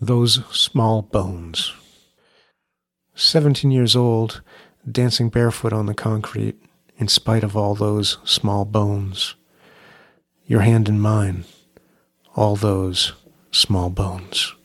Those Small Bones. 17 years old, dancing barefoot on the concrete, in spite of all those small bones. Your hand in mine, all those small bones.